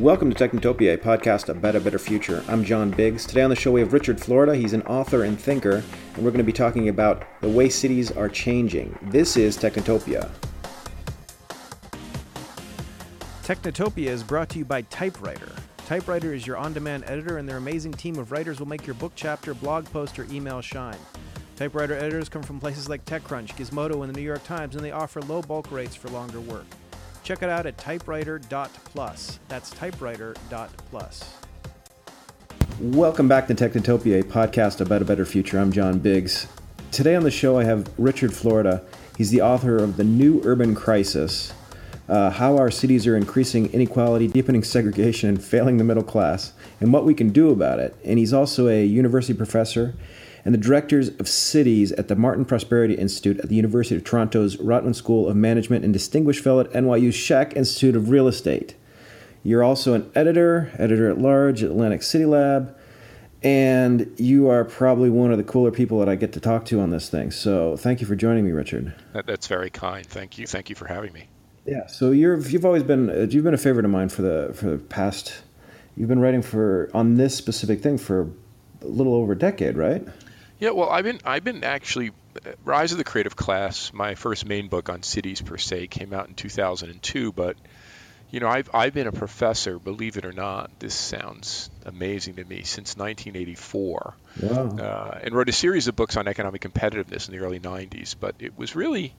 Welcome to Technotopia, a podcast about a better future. I'm John Biggs. Today on the show we have Richard Florida. He's an author and thinker, and we're going to be talking about the way cities are changing. This is Technotopia. Technotopia is brought to you by Typewriter. Typewriter is your on demand editor, and their amazing team of writers will make your book chapter, blog post, or email shine. Typewriter editors come from places like TechCrunch, Gizmodo, and the New York Times, and they offer low bulk rates for longer work. Check it out at typewriter.plus. That's typewriter.plus. Welcome back to Technotopia, a podcast about a better future. I'm John Biggs. Today on the show, I have Richard Florida. He's the author of The New Urban Crisis uh, How Our Cities Are Increasing Inequality, Deepening Segregation, and Failing the Middle Class, and What We Can Do About It. And he's also a university professor and the directors of cities at the Martin Prosperity Institute at the University of Toronto's Rotman School of Management and Distinguished Fellow at NYU's Schack Institute of Real Estate. You're also an editor, editor at large at Atlantic City Lab, and you are probably one of the cooler people that I get to talk to on this thing. So thank you for joining me, Richard. that's very kind. Thank you. Thank you for having me. Yeah. So you're you've always been uh, you've been a favorite of mine for the for the past. You've been writing for on this specific thing for a little over a decade, right? Yeah, well, I've been I've been actually Rise of the Creative Class. My first main book on cities per se came out in 2002, but you know I've I've been a professor, believe it or not. This sounds amazing to me since 1984, wow. uh, and wrote a series of books on economic competitiveness in the early 90s. But it was really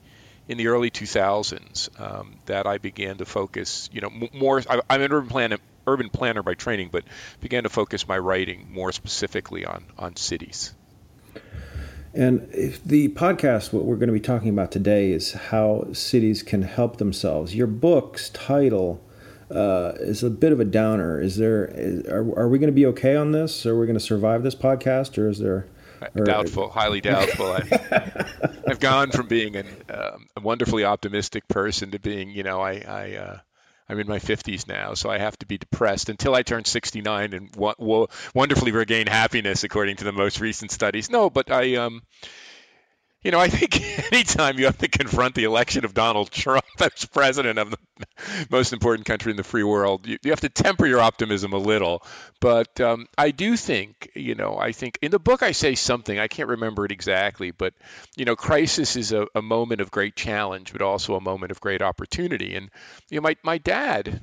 in the early 2000s um, that I began to focus. You know, more. I, I'm an urban planner urban planner by training, but began to focus my writing more specifically on on cities. And the podcast, what we're going to be talking about today is how cities can help themselves. Your book's title uh, is a bit of a downer. Is there? Is, are, are we going to be okay on this? Are we going to survive this podcast, or is there? Or, doubtful, highly doubtful. I've, I've gone from being an, um, a wonderfully optimistic person to being, you know, I, I uh, I'm in my 50s now, so I have to be depressed until I turn 69 and w- wonderfully regain happiness, according to the most recent studies. No, but I, um, you know, I think anytime you have to confront the election of Donald Trump as president of the most important country in the free world, you, you have to temper your optimism a little. But um, I do think, you know, I think in the book I say something, I can't remember it exactly, but, you know, crisis is a, a moment of great challenge, but also a moment of great opportunity. And, you know, my, my dad,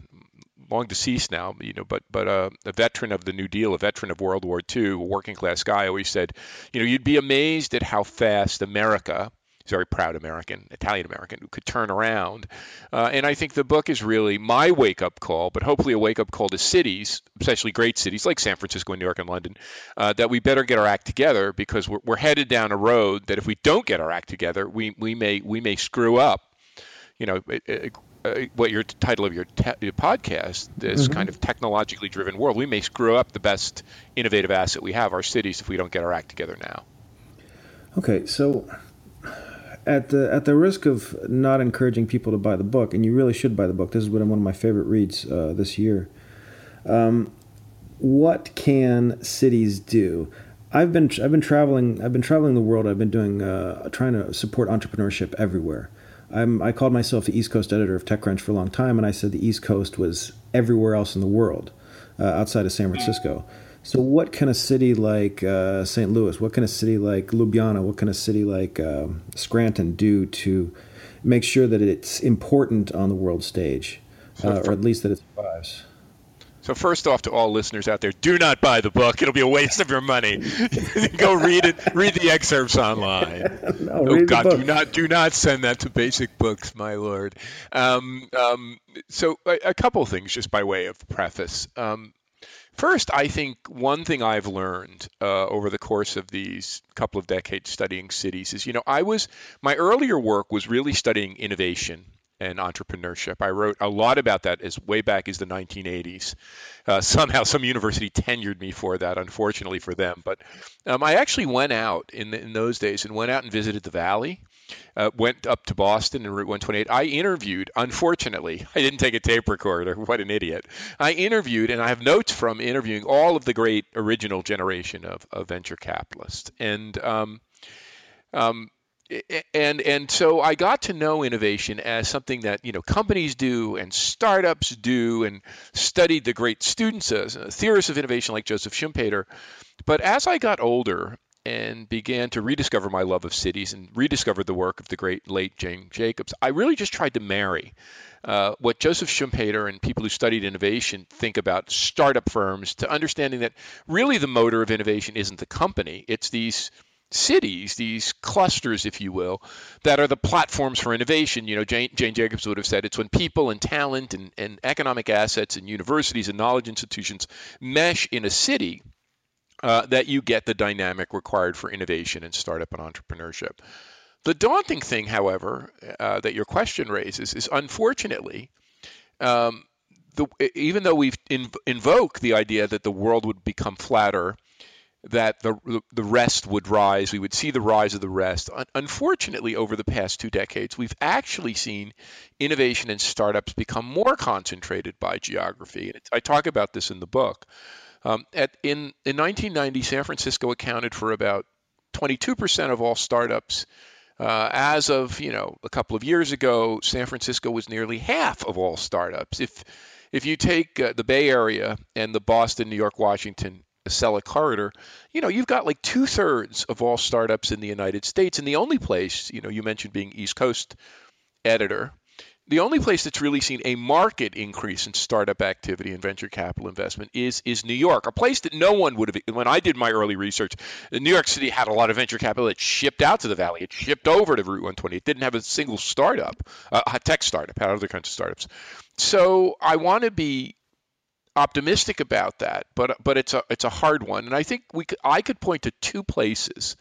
long deceased now, you know, but but uh, a veteran of the New Deal, a veteran of World War II, a working class guy, always said, you know, you'd be amazed at how fast America, very proud American, Italian American, could turn around. Uh, and I think the book is really my wake up call, but hopefully a wake up call to cities, especially great cities like San Francisco and New York and London, uh, that we better get our act together because we're, we're headed down a road that if we don't get our act together, we, we may we may screw up you know, uh, what your title of your, te- your podcast, this mm-hmm. kind of technologically driven world, we may screw up the best innovative asset we have, our cities, if we don't get our act together now. Okay, so at the at the risk of not encouraging people to buy the book, and you really should buy the book. This been one of my favorite reads uh, this year. Um, what can cities do? I've been I've been traveling I've been traveling the world. I've been doing uh, trying to support entrepreneurship everywhere. I'm, I called myself the East Coast editor of TechCrunch for a long time, and I said the East Coast was everywhere else in the world uh, outside of San Francisco. So, what can a city like uh, St. Louis, what can a city like Ljubljana, what can a city like uh, Scranton do to make sure that it's important on the world stage, uh, or at least that it survives? So first off, to all listeners out there, do not buy the book. It'll be a waste of your money. Go read it. Read the excerpts online. no, oh God, do not do not send that to Basic Books, my lord. Um, um, so a, a, couple things, just by way of preface. Um, first, I think one thing I've learned uh, over the course of these couple of decades studying cities is, you know, I was my earlier work was really studying innovation and entrepreneurship. I wrote a lot about that as way back as the 1980s. Uh, somehow, some university tenured me for that, unfortunately for them. But um, I actually went out in, in those days and went out and visited the Valley. Uh, went up to Boston and Route 128. I interviewed, unfortunately, I didn't take a tape recorder. What an idiot. I interviewed, and I have notes from interviewing all of the great original generation of, of venture capitalists. And um, um, and and so I got to know innovation as something that you know companies do and startups do, and studied the great students, uh, theorists of innovation like Joseph Schumpeter. But as I got older and began to rediscover my love of cities and rediscovered the work of the great late Jane Jacobs, I really just tried to marry uh, what Joseph Schumpeter and people who studied innovation think about startup firms to understanding that really the motor of innovation isn't the company, it's these cities, these clusters, if you will, that are the platforms for innovation. You know, Jane, Jane Jacobs would have said it's when people and talent and, and economic assets and universities and knowledge institutions mesh in a city uh, that you get the dynamic required for innovation and startup and entrepreneurship. The daunting thing, however, uh, that your question raises is unfortunately, um, the, even though we've inv- invoked the idea that the world would become flatter that the the rest would rise. We would see the rise of the rest. Unfortunately, over the past two decades, we've actually seen innovation and startups become more concentrated by geography. And I talk about this in the book. Um, at, in in 1990, San Francisco accounted for about 22% of all startups. Uh, as of you know a couple of years ago, San Francisco was nearly half of all startups. If if you take uh, the Bay Area and the Boston, New York, Washington Acela corridor, you know, you've got like two thirds of all startups in the United States. And the only place, you know, you mentioned being East Coast editor, the only place that's really seen a market increase in startup activity and venture capital investment is is New York, a place that no one would have. When I did my early research, New York City had a lot of venture capital that shipped out to the valley. It shipped over to Route 120. It didn't have a single startup, uh, a tech startup, had other kinds of startups. So I want to be optimistic about that, but but it's a it's a hard one, and I think we I could point to two places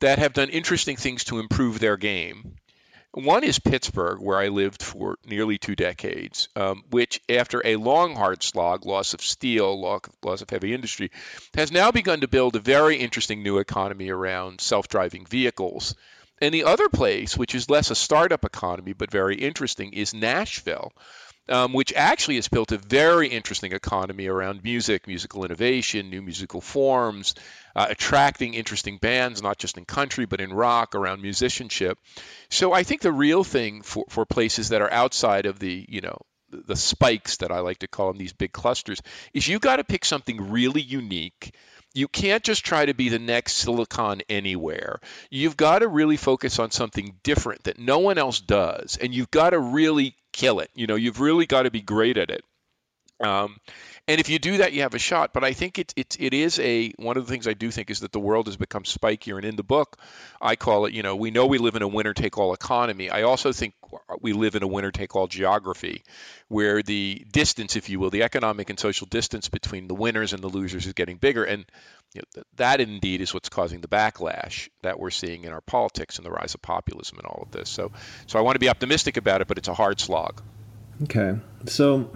that have done interesting things to improve their game. One is Pittsburgh, where I lived for nearly two decades, um, which, after a long, hard slog, loss of steel, loss of heavy industry, has now begun to build a very interesting new economy around self driving vehicles. And the other place, which is less a startup economy but very interesting, is Nashville, um, which actually has built a very interesting economy around music, musical innovation, new musical forms, uh, attracting interesting bands, not just in country, but in rock, around musicianship. So I think the real thing for, for places that are outside of the, you know, the spikes that I like to call them, these big clusters, is you got to pick something really unique you can't just try to be the next silicon anywhere. You've got to really focus on something different that no one else does, and you've got to really kill it. You know, you've really got to be great at it. Um, and if you do that, you have a shot. But I think it, it, it is a one of the things I do think is that the world has become spikier. And in the book, I call it, you know, we know we live in a winner take all economy. I also think we live in a winner take all geography, where the distance, if you will, the economic and social distance between the winners and the losers is getting bigger. And you know, that indeed is what's causing the backlash that we're seeing in our politics and the rise of populism and all of this. So, so I want to be optimistic about it, but it's a hard slog. Okay, so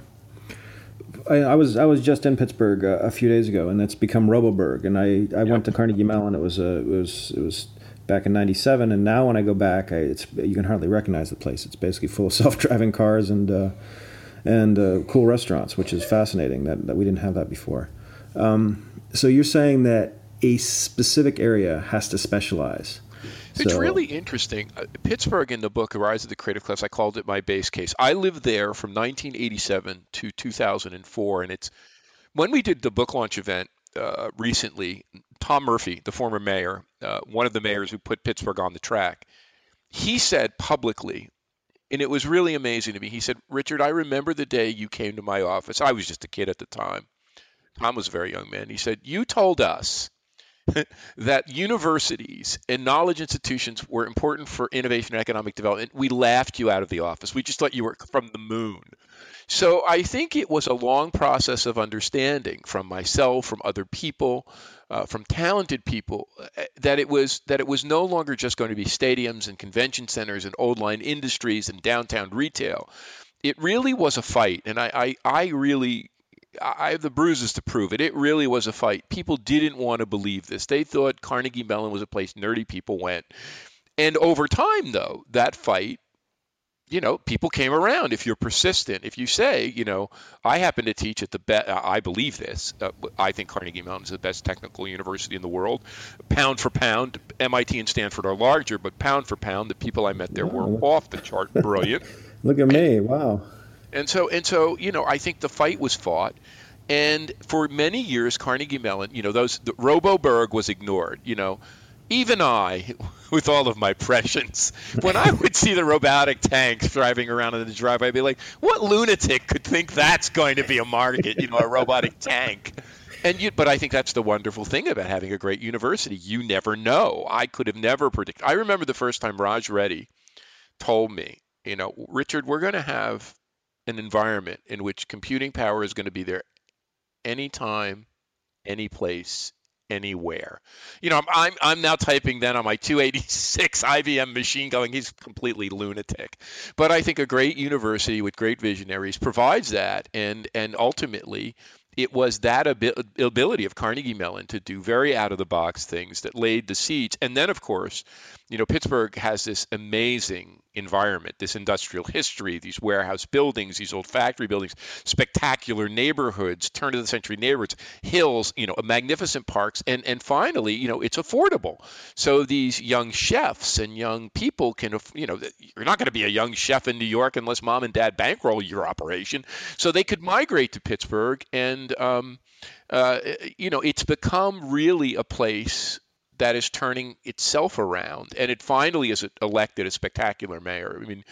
I, I, was I was just in Pittsburgh uh, a few days ago, and it's become Roboburg. And I, I went to Carnegie Mellon. It was a it was it was back in '97, and now when I go back, I, it's you can hardly recognize the place. It's basically full of self-driving cars and uh, and uh, cool restaurants, which is fascinating. That, that we didn't have that before. Um, so you're saying that a specific area has to specialize. It's so. really interesting. Uh, Pittsburgh in the book Rise of the Creative Class, I called it my base case. I lived there from 1987 to 2004, and it's when we did the book launch event uh, recently. Tom Murphy, the former mayor, uh, one of the mayors who put Pittsburgh on the track, he said publicly, and it was really amazing to me. He said, "Richard, I remember the day you came to my office. I was just a kid at the time. Tom was a very young man. He said, You told us that universities and knowledge institutions were important for innovation and economic development, we laughed you out of the office. We just thought you were from the moon. So I think it was a long process of understanding from myself, from other people, uh, from talented people, uh, that it was that it was no longer just going to be stadiums and convention centers and old line industries and downtown retail. It really was a fight, and I, I, I really I have the bruises to prove it. It really was a fight. People didn't want to believe this. They thought Carnegie Mellon was a place nerdy people went. And over time, though, that fight you know, people came around if you're persistent. If you say, you know, I happen to teach at the best, I believe this. Uh, I think Carnegie Mellon is the best technical university in the world. Pound for pound, MIT and Stanford are larger, but pound for pound, the people I met there were off the chart brilliant. Look at me, wow. And so, and so, you know, I think the fight was fought. And for many years, Carnegie Mellon, you know, those the Roboburg was ignored. You know, even I, with all of my prescience, when I would see the robotic tanks driving around in the driveway, I'd be like, what lunatic could think that's going to be a market, you know, a robotic tank? And you, but I think that's the wonderful thing about having a great university. You never know. I could have never predicted. I remember the first time Raj Reddy told me, you know, Richard, we're going to have an environment in which computing power is going to be there anytime, any place, anywhere. You know, I'm, I'm, I'm now typing then on my 286 IBM machine going, he's completely lunatic. But I think a great university with great visionaries provides that. And, and ultimately, it was that ability of Carnegie Mellon to do very out of the box things that laid the seeds. And then, of course, you know, Pittsburgh has this amazing environment, this industrial history, these warehouse buildings, these old factory buildings, spectacular neighborhoods, turn of the century neighborhoods, hills, you know, magnificent parks, and and finally, you know, it's affordable. So these young chefs and young people can, you know, you're not going to be a young chef in New York unless mom and dad bankroll your operation. So they could migrate to Pittsburgh, and um, uh, you know, it's become really a place that is turning itself around, and it finally is elected a spectacular mayor. I mean,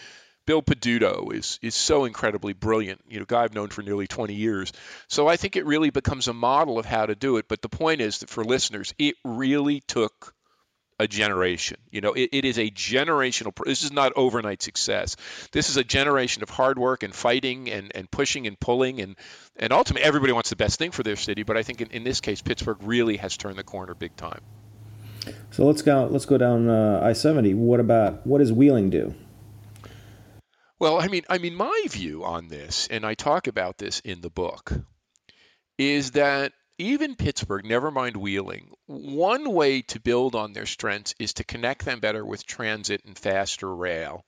Bill Peduto is is so incredibly brilliant. You know, guy I've known for nearly 20 years. So I think it really becomes a model of how to do it. But the point is that for listeners, it really took a generation. You know, it, it is a generational. This is not overnight success. This is a generation of hard work and fighting and, and pushing and pulling and and ultimately everybody wants the best thing for their city. But I think in, in this case, Pittsburgh really has turned the corner big time. So let's go. Let's go down uh, I seventy. What about what does Wheeling do? Well, I mean, I mean, my view on this, and I talk about this in the book, is that even Pittsburgh, never mind Wheeling, one way to build on their strengths is to connect them better with transit and faster rail.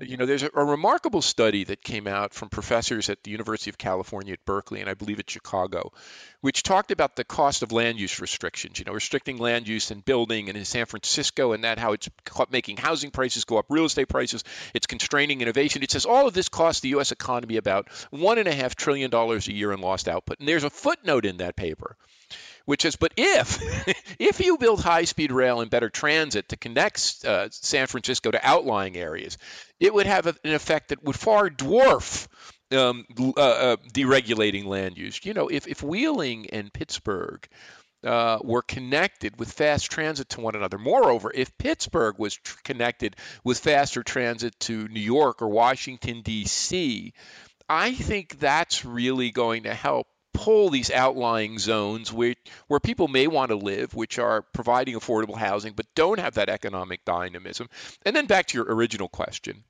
You know, there's a, a, remarkable study that came out from professors at the University of California at Berkeley and I believe at Chicago, which talked about the cost of land use restrictions. You know, restricting land use and building, and in San Francisco, and that how it's making housing prices go up, real estate prices, it's constraining innovation. It says all of this costs the U.S. economy about one and a half trillion dollars a year in lost output. And there's a footnote in that paper which is but if if you build high speed rail and better transit to connect uh, San Francisco to outlying areas, it would have an effect that would far dwarf um, uh, uh, deregulating land use. You know, if if Wheeling and Pittsburgh uh, were connected with fast transit to one another. Moreover, if Pittsburgh was tr- connected with faster transit to New York or Washington, D.C., I think that's really going to help pull these outlying zones where, where people may want to live, which are providing affordable housing, but don't have that economic dynamism. And then back to your original question.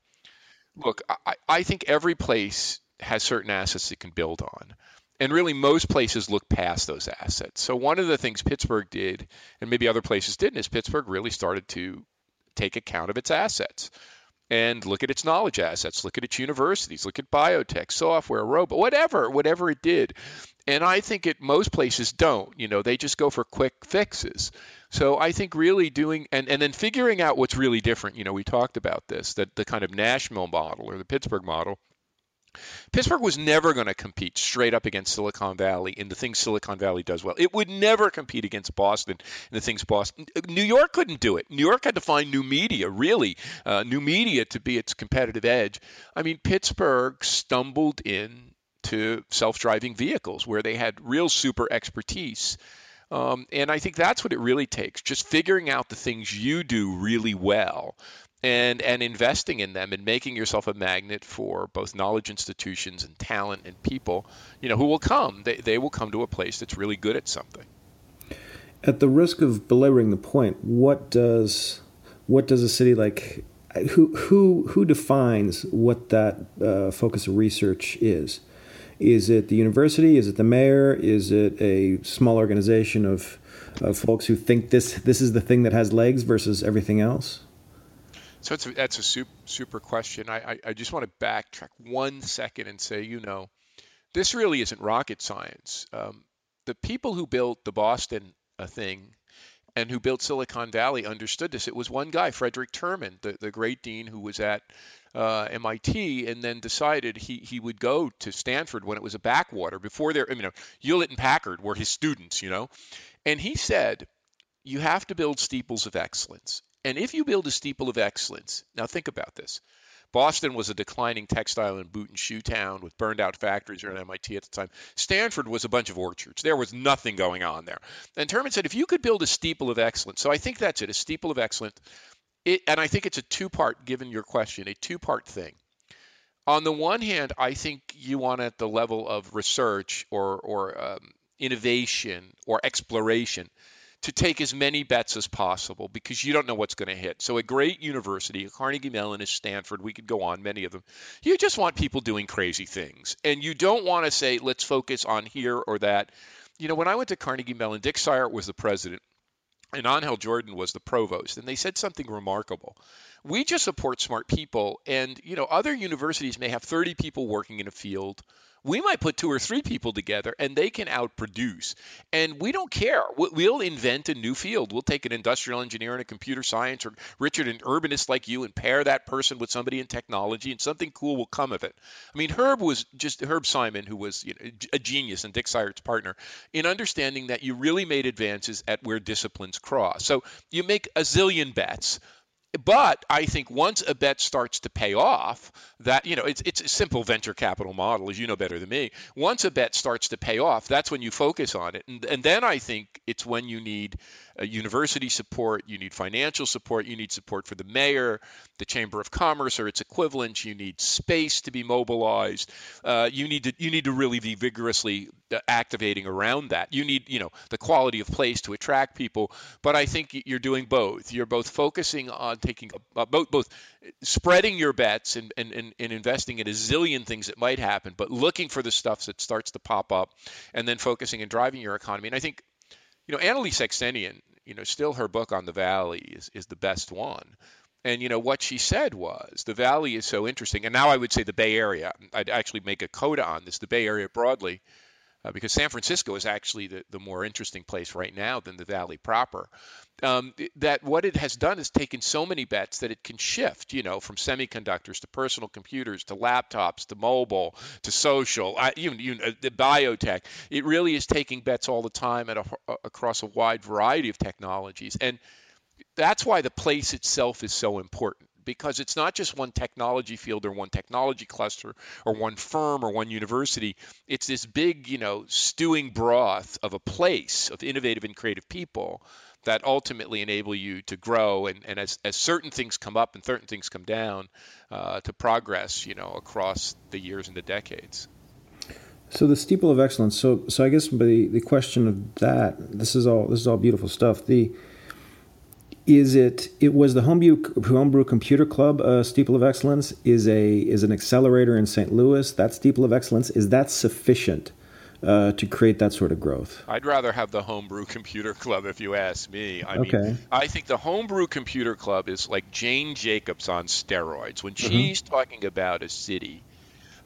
Look, I, I think every place has certain assets it can build on. And really, most places look past those assets. So, one of the things Pittsburgh did, and maybe other places didn't, is Pittsburgh really started to take account of its assets and look at its knowledge assets, look at its universities, look at biotech, software, robot, whatever, whatever it did. And I think it most places don't. You know, they just go for quick fixes. So I think really doing and, and then figuring out what's really different. You know, we talked about this, that the kind of Nashville model or the Pittsburgh model. Pittsburgh was never going to compete straight up against Silicon Valley in the things Silicon Valley does well. It would never compete against Boston in the things Boston. New York couldn't do it. New York had to find new media, really, uh, new media to be its competitive edge. I mean, Pittsburgh stumbled in to self-driving vehicles where they had real super expertise. Um, and I think that's what it really takes just figuring out the things you do really well and, and investing in them and making yourself a magnet for both knowledge institutions and talent and people, you know, who will come. They, they will come to a place that's really good at something. At the risk of belaboring the point, what does what does a city like who who who defines what that uh, focus of research is? Is it the university? Is it the mayor? Is it a small organization of, of folks who think this this is the thing that has legs versus everything else? So a, that's a super, super question. I, I, I just want to backtrack one second and say, you know, this really isn't rocket science. Um, the people who built the Boston uh, thing and who built Silicon Valley understood this. It was one guy, Frederick Terman, the, the great dean who was at uh, MIT, and then decided he, he would go to Stanford when it was a backwater before there. I mean, Hewlett and Packard were his students, you know, and he said, you have to build steeples of excellence. And if you build a steeple of excellence, now think about this. Boston was a declining textile and boot and shoe town with burned out factories around MIT at the time. Stanford was a bunch of orchards. There was nothing going on there. And Terman said, if you could build a steeple of excellence, so I think that's it, a steeple of excellence, it, and I think it's a two part, given your question, a two part thing. On the one hand, I think you want at the level of research or, or um, innovation or exploration to take as many bets as possible because you don't know what's going to hit. So, a great university, Carnegie Mellon, is Stanford. We could go on, many of them. You just want people doing crazy things. And you don't want to say, let's focus on here or that. You know, when I went to Carnegie Mellon, Dick Cyert was the president and Angel Jordan was the provost, and they said something remarkable. We just support smart people, and you know, other universities may have 30 people working in a field we might put two or three people together and they can outproduce. And we don't care. We'll invent a new field. We'll take an industrial engineer and a computer science or Richard, an urbanist like you, and pair that person with somebody in technology, and something cool will come of it. I mean, Herb was just Herb Simon, who was you know, a genius and Dick Cyert's partner, in understanding that you really made advances at where disciplines cross. So you make a zillion bets but I think once a bet starts to pay off, that you know it's it's a simple venture capital model, as you know better than me. Once a bet starts to pay off, that's when you focus on it, and, and then I think it's when you need university support, you need financial support, you need support for the mayor, the chamber of commerce or its equivalent. You need space to be mobilized. Uh, you need to you need to really be vigorously uh, activating around that. You need you know the quality of place to attract people. But I think you're doing both. You're both focusing on taking uh, both both spreading your bets and, and, and, and investing in a zillion things that might happen, but looking for the stuff that starts to pop up, and then focusing and driving your economy. And I think you know, AnnaLee Saxenian, you know, still her book on the Valley is, is the best one. And you know what she said was the Valley is so interesting, and now I would say the Bay Area. I'd actually make a coda on this. The Bay Area broadly uh, because San Francisco is actually the, the more interesting place right now than the Valley proper. Um, that what it has done is taken so many bets that it can shift, you know, from semiconductors to personal computers to laptops to mobile to social, uh, even, even uh, the biotech. It really is taking bets all the time at a, across a wide variety of technologies, and that's why the place itself is so important because it's not just one technology field or one technology cluster or one firm or one university. It's this big, you know, stewing broth of a place of innovative and creative people that ultimately enable you to grow and, and as, as certain things come up and certain things come down uh, to progress, you know, across the years and the decades. So the steeple of excellence. So so I guess the the question of that. This is all this is all beautiful stuff. The is it it was the homebrew homebrew computer club uh, steeple of excellence is a is an accelerator in st louis that steeple of excellence is that sufficient uh, to create that sort of growth i'd rather have the homebrew computer club if you ask me i okay. mean i think the homebrew computer club is like jane jacobs on steroids when mm-hmm. she's talking about a city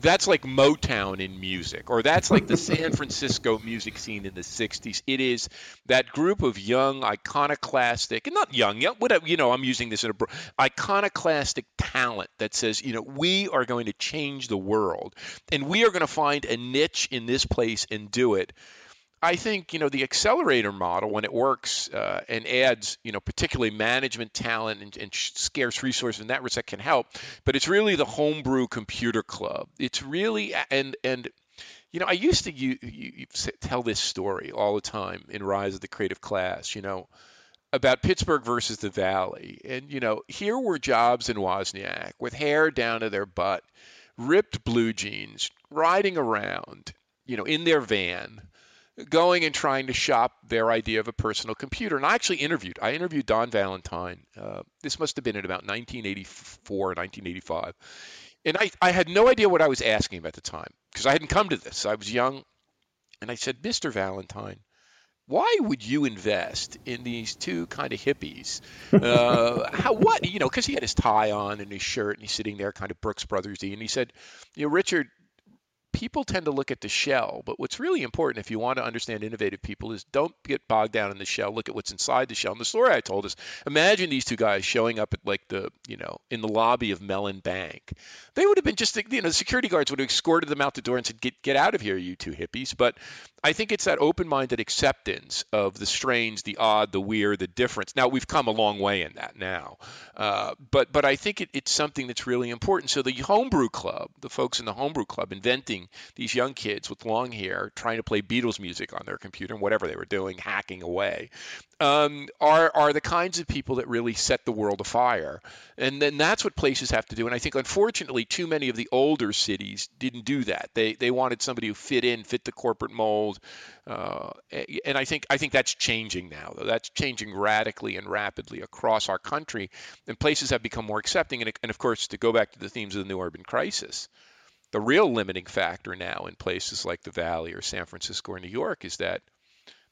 that's like Motown in music, or that's like the San Francisco music scene in the '60s. It is that group of young, iconoclastic, and not young, young, whatever. You know, I'm using this in a iconoclastic talent that says, you know, we are going to change the world, and we are going to find a niche in this place and do it. I think you know the accelerator model when it works uh, and adds you know particularly management talent and, and, scarce resources in that respect can help. But it's really the homebrew computer club. It's really and and you know I used to you, you tell this story all the time in Rise of the Creative Class. You know about Pittsburgh versus the Valley, and you know here were Jobs and Wozniak with hair down to their butt, ripped blue jeans, riding around, you know in their van going and trying to shop their idea of a personal computer. And I actually interviewed, I interviewed Don Valentine. Uh, this must have been in about 1984, 1985. And I, I had no idea what I was asking him at the time because I hadn't come to this. I was young. And I said, Mr. Valentine, why would you invest in these two kind of hippies? Uh, how what you know? Because he had his tie on and his shirt, and he's sitting there kind of Brooks Brothersy, and he said, you know, Richard, people tend to look at the shell, but what's really important if you want to understand innovative people is don't get bogged down in the shell. Look at what's inside the shell. And the story I told is imagine these two guys showing up at like the, you know, in the lobby of Mellon Bank. They would have been just, you know, the security guards would have escorted them out the door and said, get, get out of here, you two hippies. But I think it's that open minded acceptance of the strange, the odd, the weird, the difference. Now, we've come a long way in that now. Uh, but, but I think it, it's something that's really important. So the homebrew club, the folks in the homebrew club inventing these young kids with long hair trying to play Beatles music on their computer and whatever they were doing, hacking away, um, are are the kinds of people that really set the world afire. And then that's what places have to do. And I think unfortunately, too many of the older cities didn't do that. They they wanted somebody who fit in, fit the corporate mold. Uh, and I think I think that's changing now. Though that's changing radically and rapidly across our country. And places have become more accepting. And, and of course, to go back to the themes of the new urban crisis the real limiting factor now in places like the Valley or San Francisco or New York is that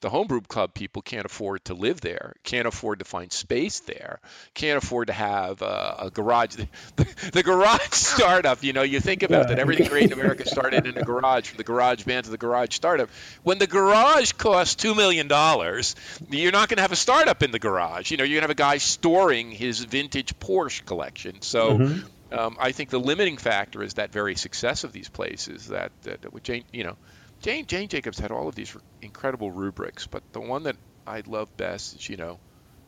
the homebrew club people can't afford to live there, can't afford to find space there, can't afford to have uh, a garage. The, the, the, garage startup, you know, you think about yeah. that everything great in America started in a garage, from the garage band to the garage startup. When the garage costs $2 million, you're not going to have a startup in the garage. You know, you're going to have a guy storing his vintage Porsche collection. So, mm-hmm um, I think the limiting factor is that very success of these places. That, that, that Jane, you know, Jane Jane Jacobs had all of these incredible rubrics, but the one that I love best is you know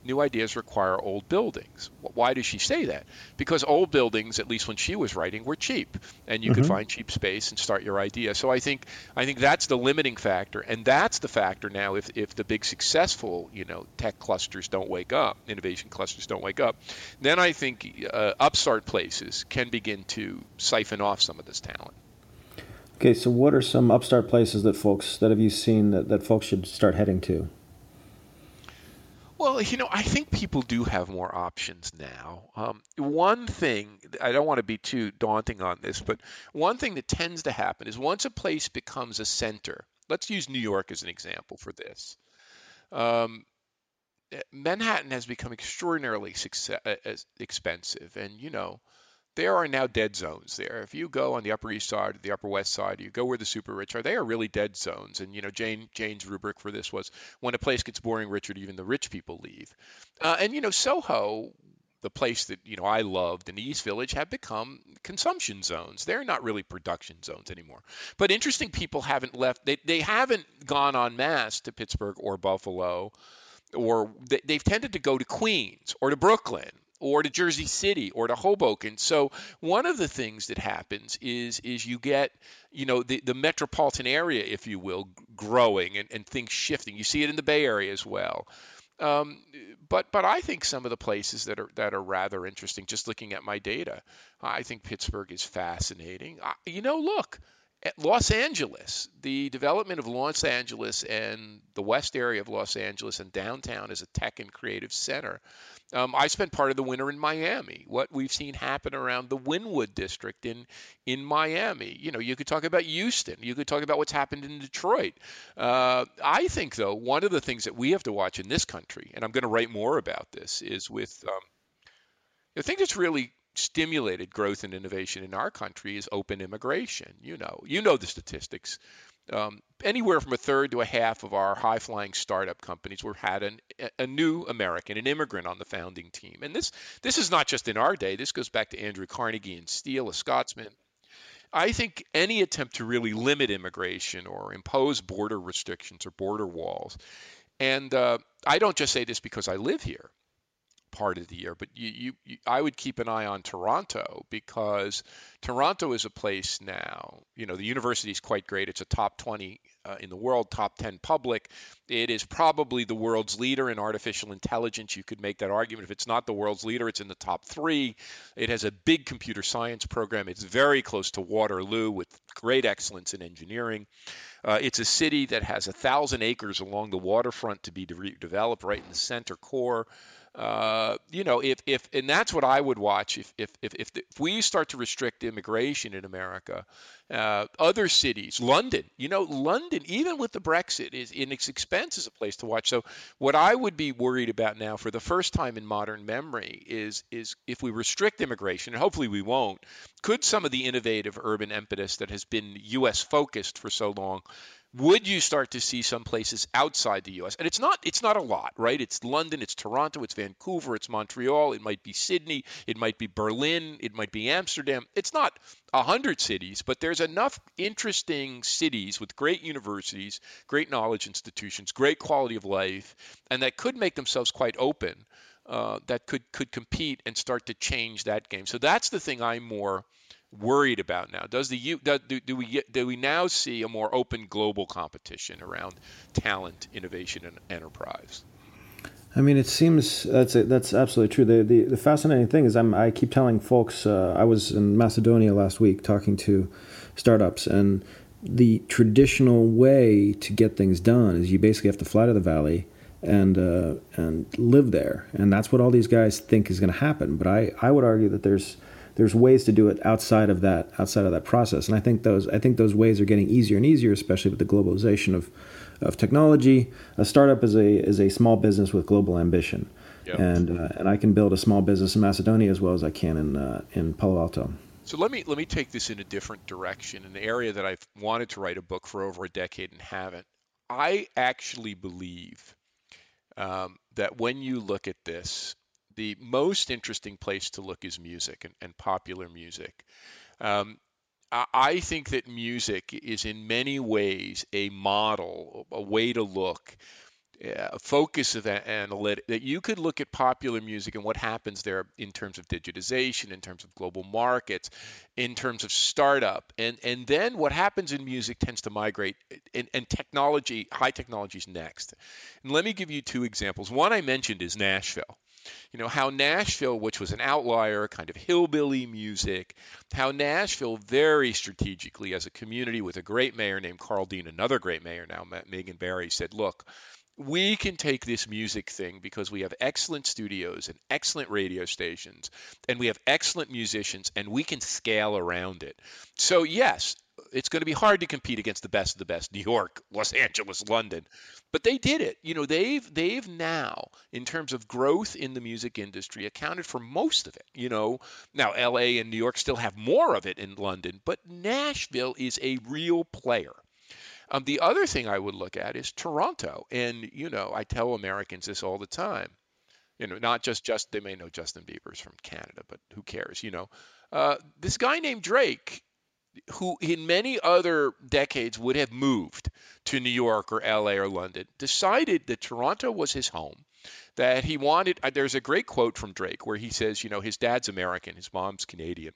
new ideas require old buildings. Why does she say that? Because old buildings, at least when she was writing, were cheap, and you mm-hmm. could find cheap space and start your idea. So I think I think that's the limiting factor, and that's the factor now. If if the big successful you know tech clusters don't wake up, innovation clusters don't wake up, then I think uh, upstart places can begin to siphon off some of this talent. Okay, so what are some upstart places that folks that have you seen that, that folks should start heading to? Well, you know, I think people do have more options now. Um, one thing, I don't want to be too daunting on this, but one thing that tends to happen is once a place becomes a center, let's use New York as an example for this. Um, Manhattan has become extraordinarily success, uh, expensive, and you know, there are now dead zones there. If you go on the Upper East Side the Upper West Side, you go where the super rich are. They are really dead zones. And you know, Jane Jane's rubric for this was when a place gets boring, Richard, even the rich people leave. Uh, and you know, Soho, the place that you know I loved in the East Village, have become consumption zones. They're not really production zones anymore. But interesting people haven't left. They they haven't gone en masse to Pittsburgh or Buffalo or they, have tended to go to Queens or to Brooklyn or to Jersey City or to Hoboken. So one of the things that happens is is you get you know the, the metropolitan area, if you will, growing and, and things shifting. You see it in the Bay Area as well. Um, but but I think some of the places that are that are rather interesting. Just looking at my data, I think Pittsburgh is fascinating. I, you know, look, Los Angeles, the development of Los Angeles and the west area of Los Angeles and downtown as a tech and creative center. Um, I spent part of the winter in Miami. What we've seen happen around the Wynwood district in in Miami. You know, you could talk about Houston. You could talk about what's happened in Detroit. Uh, I think, though, one of the things that we have to watch in this country, and I'm going to write more about this, is with um, the thing that's really stimulated growth and innovation in our country is open immigration. You know, you know the statistics. Um, anywhere from a third to a half of our high flying startup companies were had an, a new American, an immigrant on the founding team. And this this is not just in our day. This goes back to Andrew Carnegie and steel, a Scotsman. I think any attempt to really limit immigration or impose border restrictions or border walls, and uh, I don't just say this because I live here part of the year. But you, you, you, I would keep an eye on Toronto because Toronto is a place now. You know, the university is quite great. It's a top 20 uh, in the world, top 10 public. It is probably the world's leader in artificial intelligence. You could make that argument. If it's not the world's leader, it's in the top three. It has a big computer science program. It's very close to Waterloo with great excellence in engineering. Uh, it's a city that has a thousand acres along the waterfront to be de- developed right in the center core. Uh, you know, if, if and that's what I would watch if if if if, the, if we start to restrict immigration in America, uh, other cities, London, you know, London, even with the Brexit, is in its expense is a place to watch. So what I would be worried about now, for the first time in modern memory, is is if we restrict immigration, and hopefully we won't, could some of the innovative urban impetus that has been U.S. focused for so long would you start to see some places outside the US? And it's not it's not a lot, right? It's London, it's Toronto, it's Vancouver, it's Montreal, it might be Sydney, it might be Berlin, it might be Amsterdam. It's not a hundred cities, but there's enough interesting cities with great universities, great knowledge institutions, great quality of life, and that could make themselves quite open. Uh, that could could compete and start to change that game. So that's the thing I'm more worried about now? Does the do, do we do we now see a more open global competition around talent, innovation, and enterprise? I mean, it seems that's that's absolutely true. The, the, the fascinating thing is, I'm I keep telling folks. Uh, I was in Macedonia last week talking to startups, and the traditional way to get things done is you basically have to fly to the valley and uh, and live there, and that's what all these guys think is going to happen. But I I would argue that there's there's ways to do it outside of that outside of that process. And i think those i think those ways are getting easier and easier especially with the globalization of of technology. A startup is a is a small business with global ambition. Yep. and uh, and i can build a small business in macedonia as well as i can in uh, in palo alto. So let me let me take this in a different direction an area that i've wanted to write a book for over a decade and haven't. I actually believe um, that when you look at this the most interesting place to look is music and, and popular music. Um, I think that music is in many ways a model, a way to look, a focus of that analytic that you could look at popular music and what happens there in terms of digitization, in terms of global markets, in terms of startup, and and then what happens in music tends to migrate, and, and technology, high technology is next. And let me give you two examples. One I mentioned is Nashville you know, how Nashville, which was an outlier, kind of hillbilly music, how Nashville very strategically, as a community with a great mayor named Karl Dean, another great mayor now, Megan Barry, said, look, we can take this music thing because we have excellent studios and excellent radio stations and we have excellent musicians and we can scale around it. So, yes, it's going to be hard to compete against the best of the best, New York, Los Angeles, London. But they did it. You know, they've they've now, in terms of growth in the music industry, accounted for most of it. You know, now LA and New York still have more of it in London, but Nashville is a real player. Um, the other thing I would look at is Toronto. And, you know, I tell Americans this all the time. You know, not just just they may know Justin Bieber's from Canada, but who cares? You know, uh, this guy named Drake who in many other decades would have moved to New York or LA or London, decided that Toronto was his home, that he wanted. Uh, there's a great quote from Drake where he says, you know, his dad's American, his mom's Canadian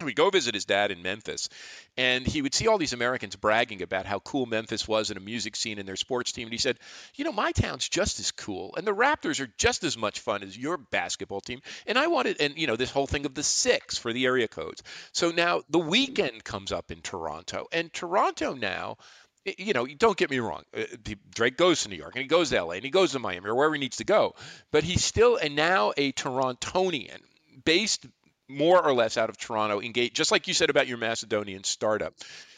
we'd go visit his dad in Memphis, and he would see all these Americans bragging about how cool Memphis was in a music scene and their sports team. And he said, You know, my town's just as cool, and the Raptors are just as much fun as your basketball team. And I wanted, and, you know, this whole thing of the six for the area codes. So now the Weeknd comes up in Toronto, and Toronto now you know, don't get me wrong. Uh, Drake goes to New York and he goes to LA and he goes to Miami or wherever he needs to go, but he's still and now a Torontonian based more or less out of Toronto, engage just like you said about your Macedonian startup.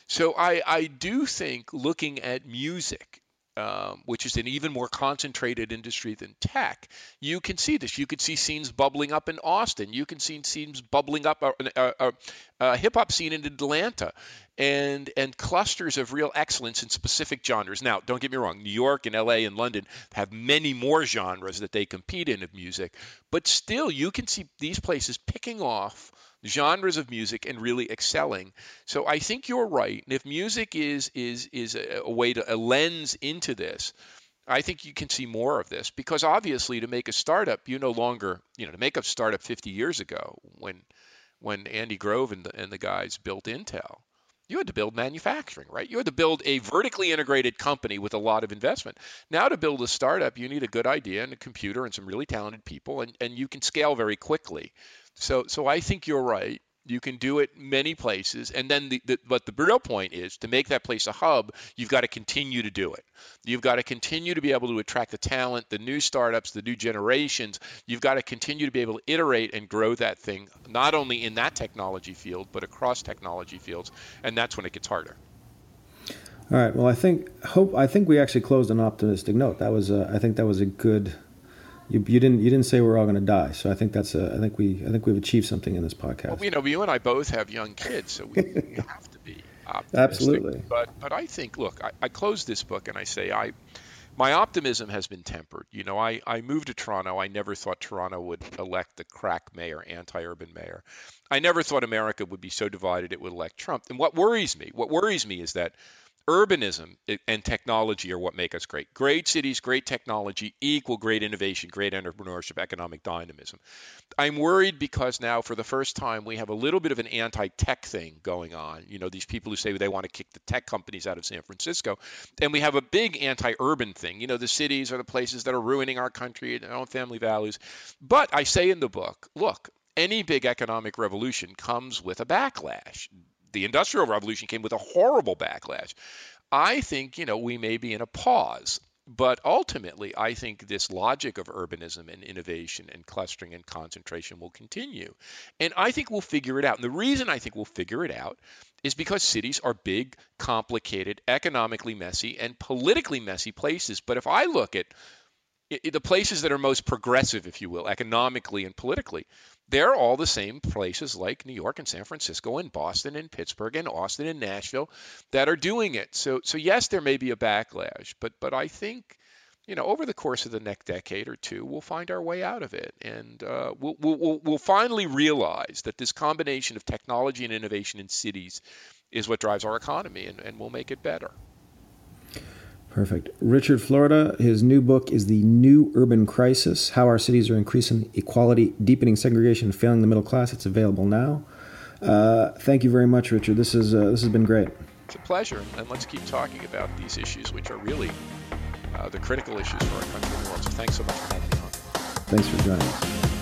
So I, I do think looking at music, um, which is an even more concentrated industry than tech, you can see this. You could see scenes bubbling up in Austin. You can see scenes bubbling up, a, uh, uh, hip hop scene in Atlanta and and clusters of real excellence in specific genres. Now, don't get me wrong, New York and LA and London have many more genres that they compete in of music, but still you can see these places picking off genres of music and really excelling. So I think you're right. And if music is is is a, way to a lens into this, I think you can see more of this because obviously to make a startup, you no longer, you know, to make a startup 50 years ago when when Andy Grove and the, and the guys built Intel, you had to build manufacturing, right? You had to build a vertically integrated company with a lot of investment. Now, to build a startup, you need a good idea and a computer and some really talented people, and, and you can scale very quickly. So, so I think you're right. You can do it many places, and then the, the but the real point is to make that place a hub. You've got to continue to do it. You've got to continue to be able to attract the talent, the new startups, the new generations. You've got to continue to be able to iterate and grow that thing, not only in that technology field but across technology fields, and that's when it gets harder. All right. Well, I think hope I think we actually closed an optimistic note. That was I think that was a good. You, you didn't you didn't say we're all going to die, so I think that's a I think we I think we've achieved something in this podcast. Well, you know, you and I both have young kids, so we, we have to be optimistic. Absolutely. But but I think look, I, I close this book and I say I my optimism has been tempered. You know, I, I moved to Toronto. I never thought Toronto would elect the crack mayor, anti-urban mayor. I never thought America would be so divided it would elect Trump. And what worries me, what worries me is that urbanism and technology are what make us great. Great cities, great technology equal great innovation, great entrepreneurship, economic dynamism. I'm worried because now, for the first time, we have a little bit of an anti tech thing going on. You know, these people who say they want to kick the tech companies out of San Francisco. And we have a big anti urban thing. You know, the cities are the places that are ruining our country and our own family values. But I say in the book, look, any big economic revolution comes with a backlash the Industrial Revolution came with a horrible backlash. I think, you know, we may be in a pause. But ultimately, I think this logic of urbanism and innovation and clustering and concentration will continue. And I think we'll figure it out. And the reason I think we'll figure it out is because cities are big, complicated, economically messy, and politically messy places. But if I look at the places that are most progressive, if you will, economically and politically, they're all the same places like New York and San Francisco and Boston and Pittsburgh and Austin and Nashville that are doing it. So, so yes, there may be a backlash, but but I think you know over the course of the next decade or two, we'll find our way out of it, and uh, we'll, we'll we'll finally realize that this combination of technology and innovation in cities is what drives our economy, and, and we'll make it better. Perfect. Richard Florida, his new book is The New Urban Crisis How Our Cities Are Increasing Equality, Deepening Segregation, and Failing the Middle Class. It's available now. Uh, thank you very much, Richard. This, is, uh, this has been great. It's a pleasure. And let's keep talking about these issues, which are really uh, the critical issues for our country and the world. So thanks so much for having me on. Thanks for joining us.